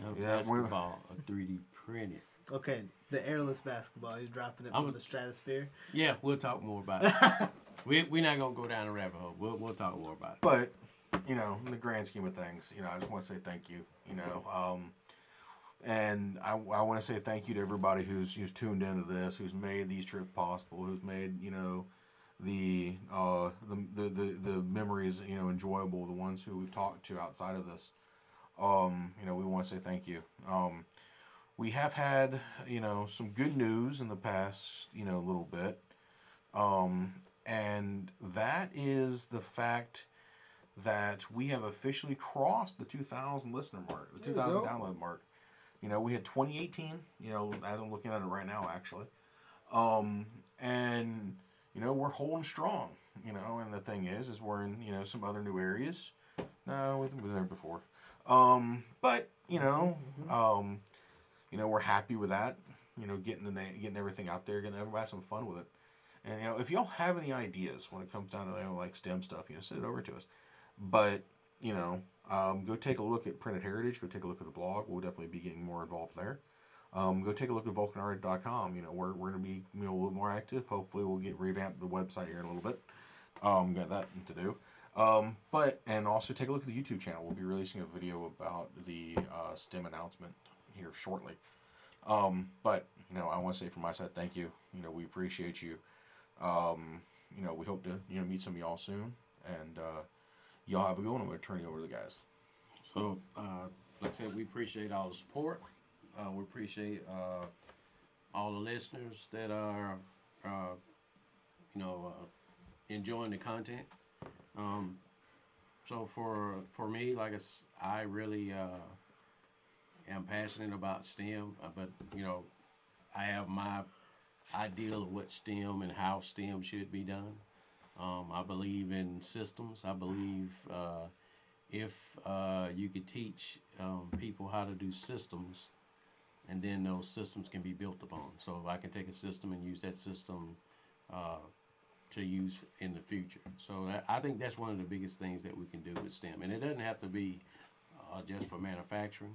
A Yeah, basketball, a 3D printed. Okay, the airless basketball. He's dropping it I'm from a- the stratosphere. Yeah, we'll talk more about it. we we're not gonna go down a rabbit hole. We'll we'll talk more about it. But you know, in the grand scheme of things, you know, I just want to say thank you. You know, um, and I, I want to say thank you to everybody who's who's tuned into this, who's made these trips possible, who's made you know the uh the the the, the memories you know enjoyable, the ones who we've talked to outside of this. Um, you know, we want to say thank you. Um, we have had you know some good news in the past you know a little bit, um, and that is the fact that we have officially crossed the 2,000 listener mark, the 2,000 download mark. You know, we had 2018, you know, as I'm looking at it right now, actually. Um, and, you know, we're holding strong, you know, and the thing is, is we're in, you know, some other new areas. No, we we were there before. Um, but, you know, um, you know, we're happy with that, you know, getting the na- getting everything out there, getting everybody have some fun with it. And, you know, if y'all have any ideas when it comes down to, you know, like STEM stuff, you know, send it over to us. But you know, um, go take a look at Printed Heritage. Go take a look at the blog. We'll definitely be getting more involved there. Um, go take a look at vulcanart.com. You know, we're, we're going to be you know a little more active. Hopefully, we'll get revamped the website here in a little bit. Um, got that to do. Um, but and also take a look at the YouTube channel. We'll be releasing a video about the uh, STEM announcement here shortly. Um, but you know, I want to say from my side, thank you. You know, we appreciate you. Um, you know, we hope to you know meet some of y'all soon, and uh, y'all have a good one. I'm to turn you over to the guys. So, uh, like I said, we appreciate all the support. Uh, we appreciate uh, all the listeners that are, uh, you know, uh, enjoying the content. Um, so for for me, like I, I really uh, am passionate about STEM, uh, but you know, I have my ideal of what STEM and how STEM should be done. Um, I believe in systems. I believe if uh, you could teach um, people how to do systems, and then those systems can be built upon. So I can take a system and use that system uh, to use in the future. So that, I think that's one of the biggest things that we can do with STEM, and it doesn't have to be uh, just for manufacturing.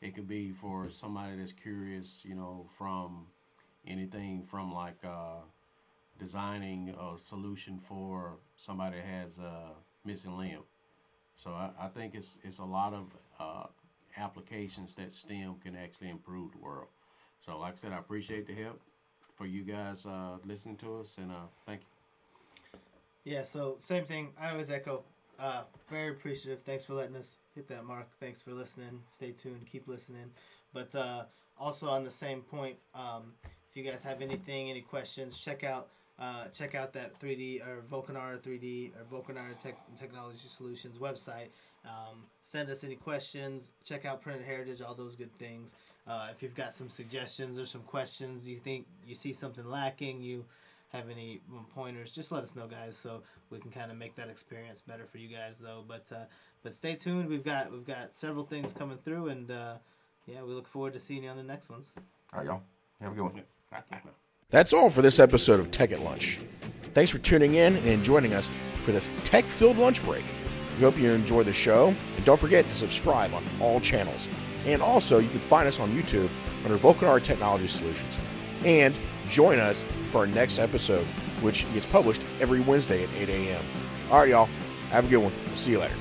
It could be for somebody that's curious, you know, from anything from like uh, designing a solution for somebody that has a missing limb. So I, I think it's it's a lot of uh, applications that STEM can actually improve the world. So like I said, I appreciate the help for you guys uh, listening to us, and uh, thank you. Yeah, so same thing. I always echo. Uh, very appreciative. Thanks for letting us hit that mark. Thanks for listening. Stay tuned. Keep listening. But uh, also on the same point, um, if you guys have anything, any questions, check out uh, check out that 3D or Vulcanar 3D or Vulcanar Tech Technology Solutions website. Um, send us any questions. Check out Printed Heritage. All those good things. Uh, if you've got some suggestions or some questions, you think you see something lacking, you have any pointers, just let us know, guys, so we can kind of make that experience better for you guys, though. But uh, but stay tuned. We've got we've got several things coming through, and uh, yeah, we look forward to seeing you on the next ones. All right, y'all. Have a good one. That's all for this episode of Tech at Lunch. Thanks for tuning in and joining us for this tech filled lunch break. We hope you enjoy the show, and don't forget to subscribe on all channels. And also, you can find us on YouTube under Vulcanar Technology Solutions. And join us for our next episode, which gets published every Wednesday at 8 a.m. All right, y'all. Have a good one. See you later.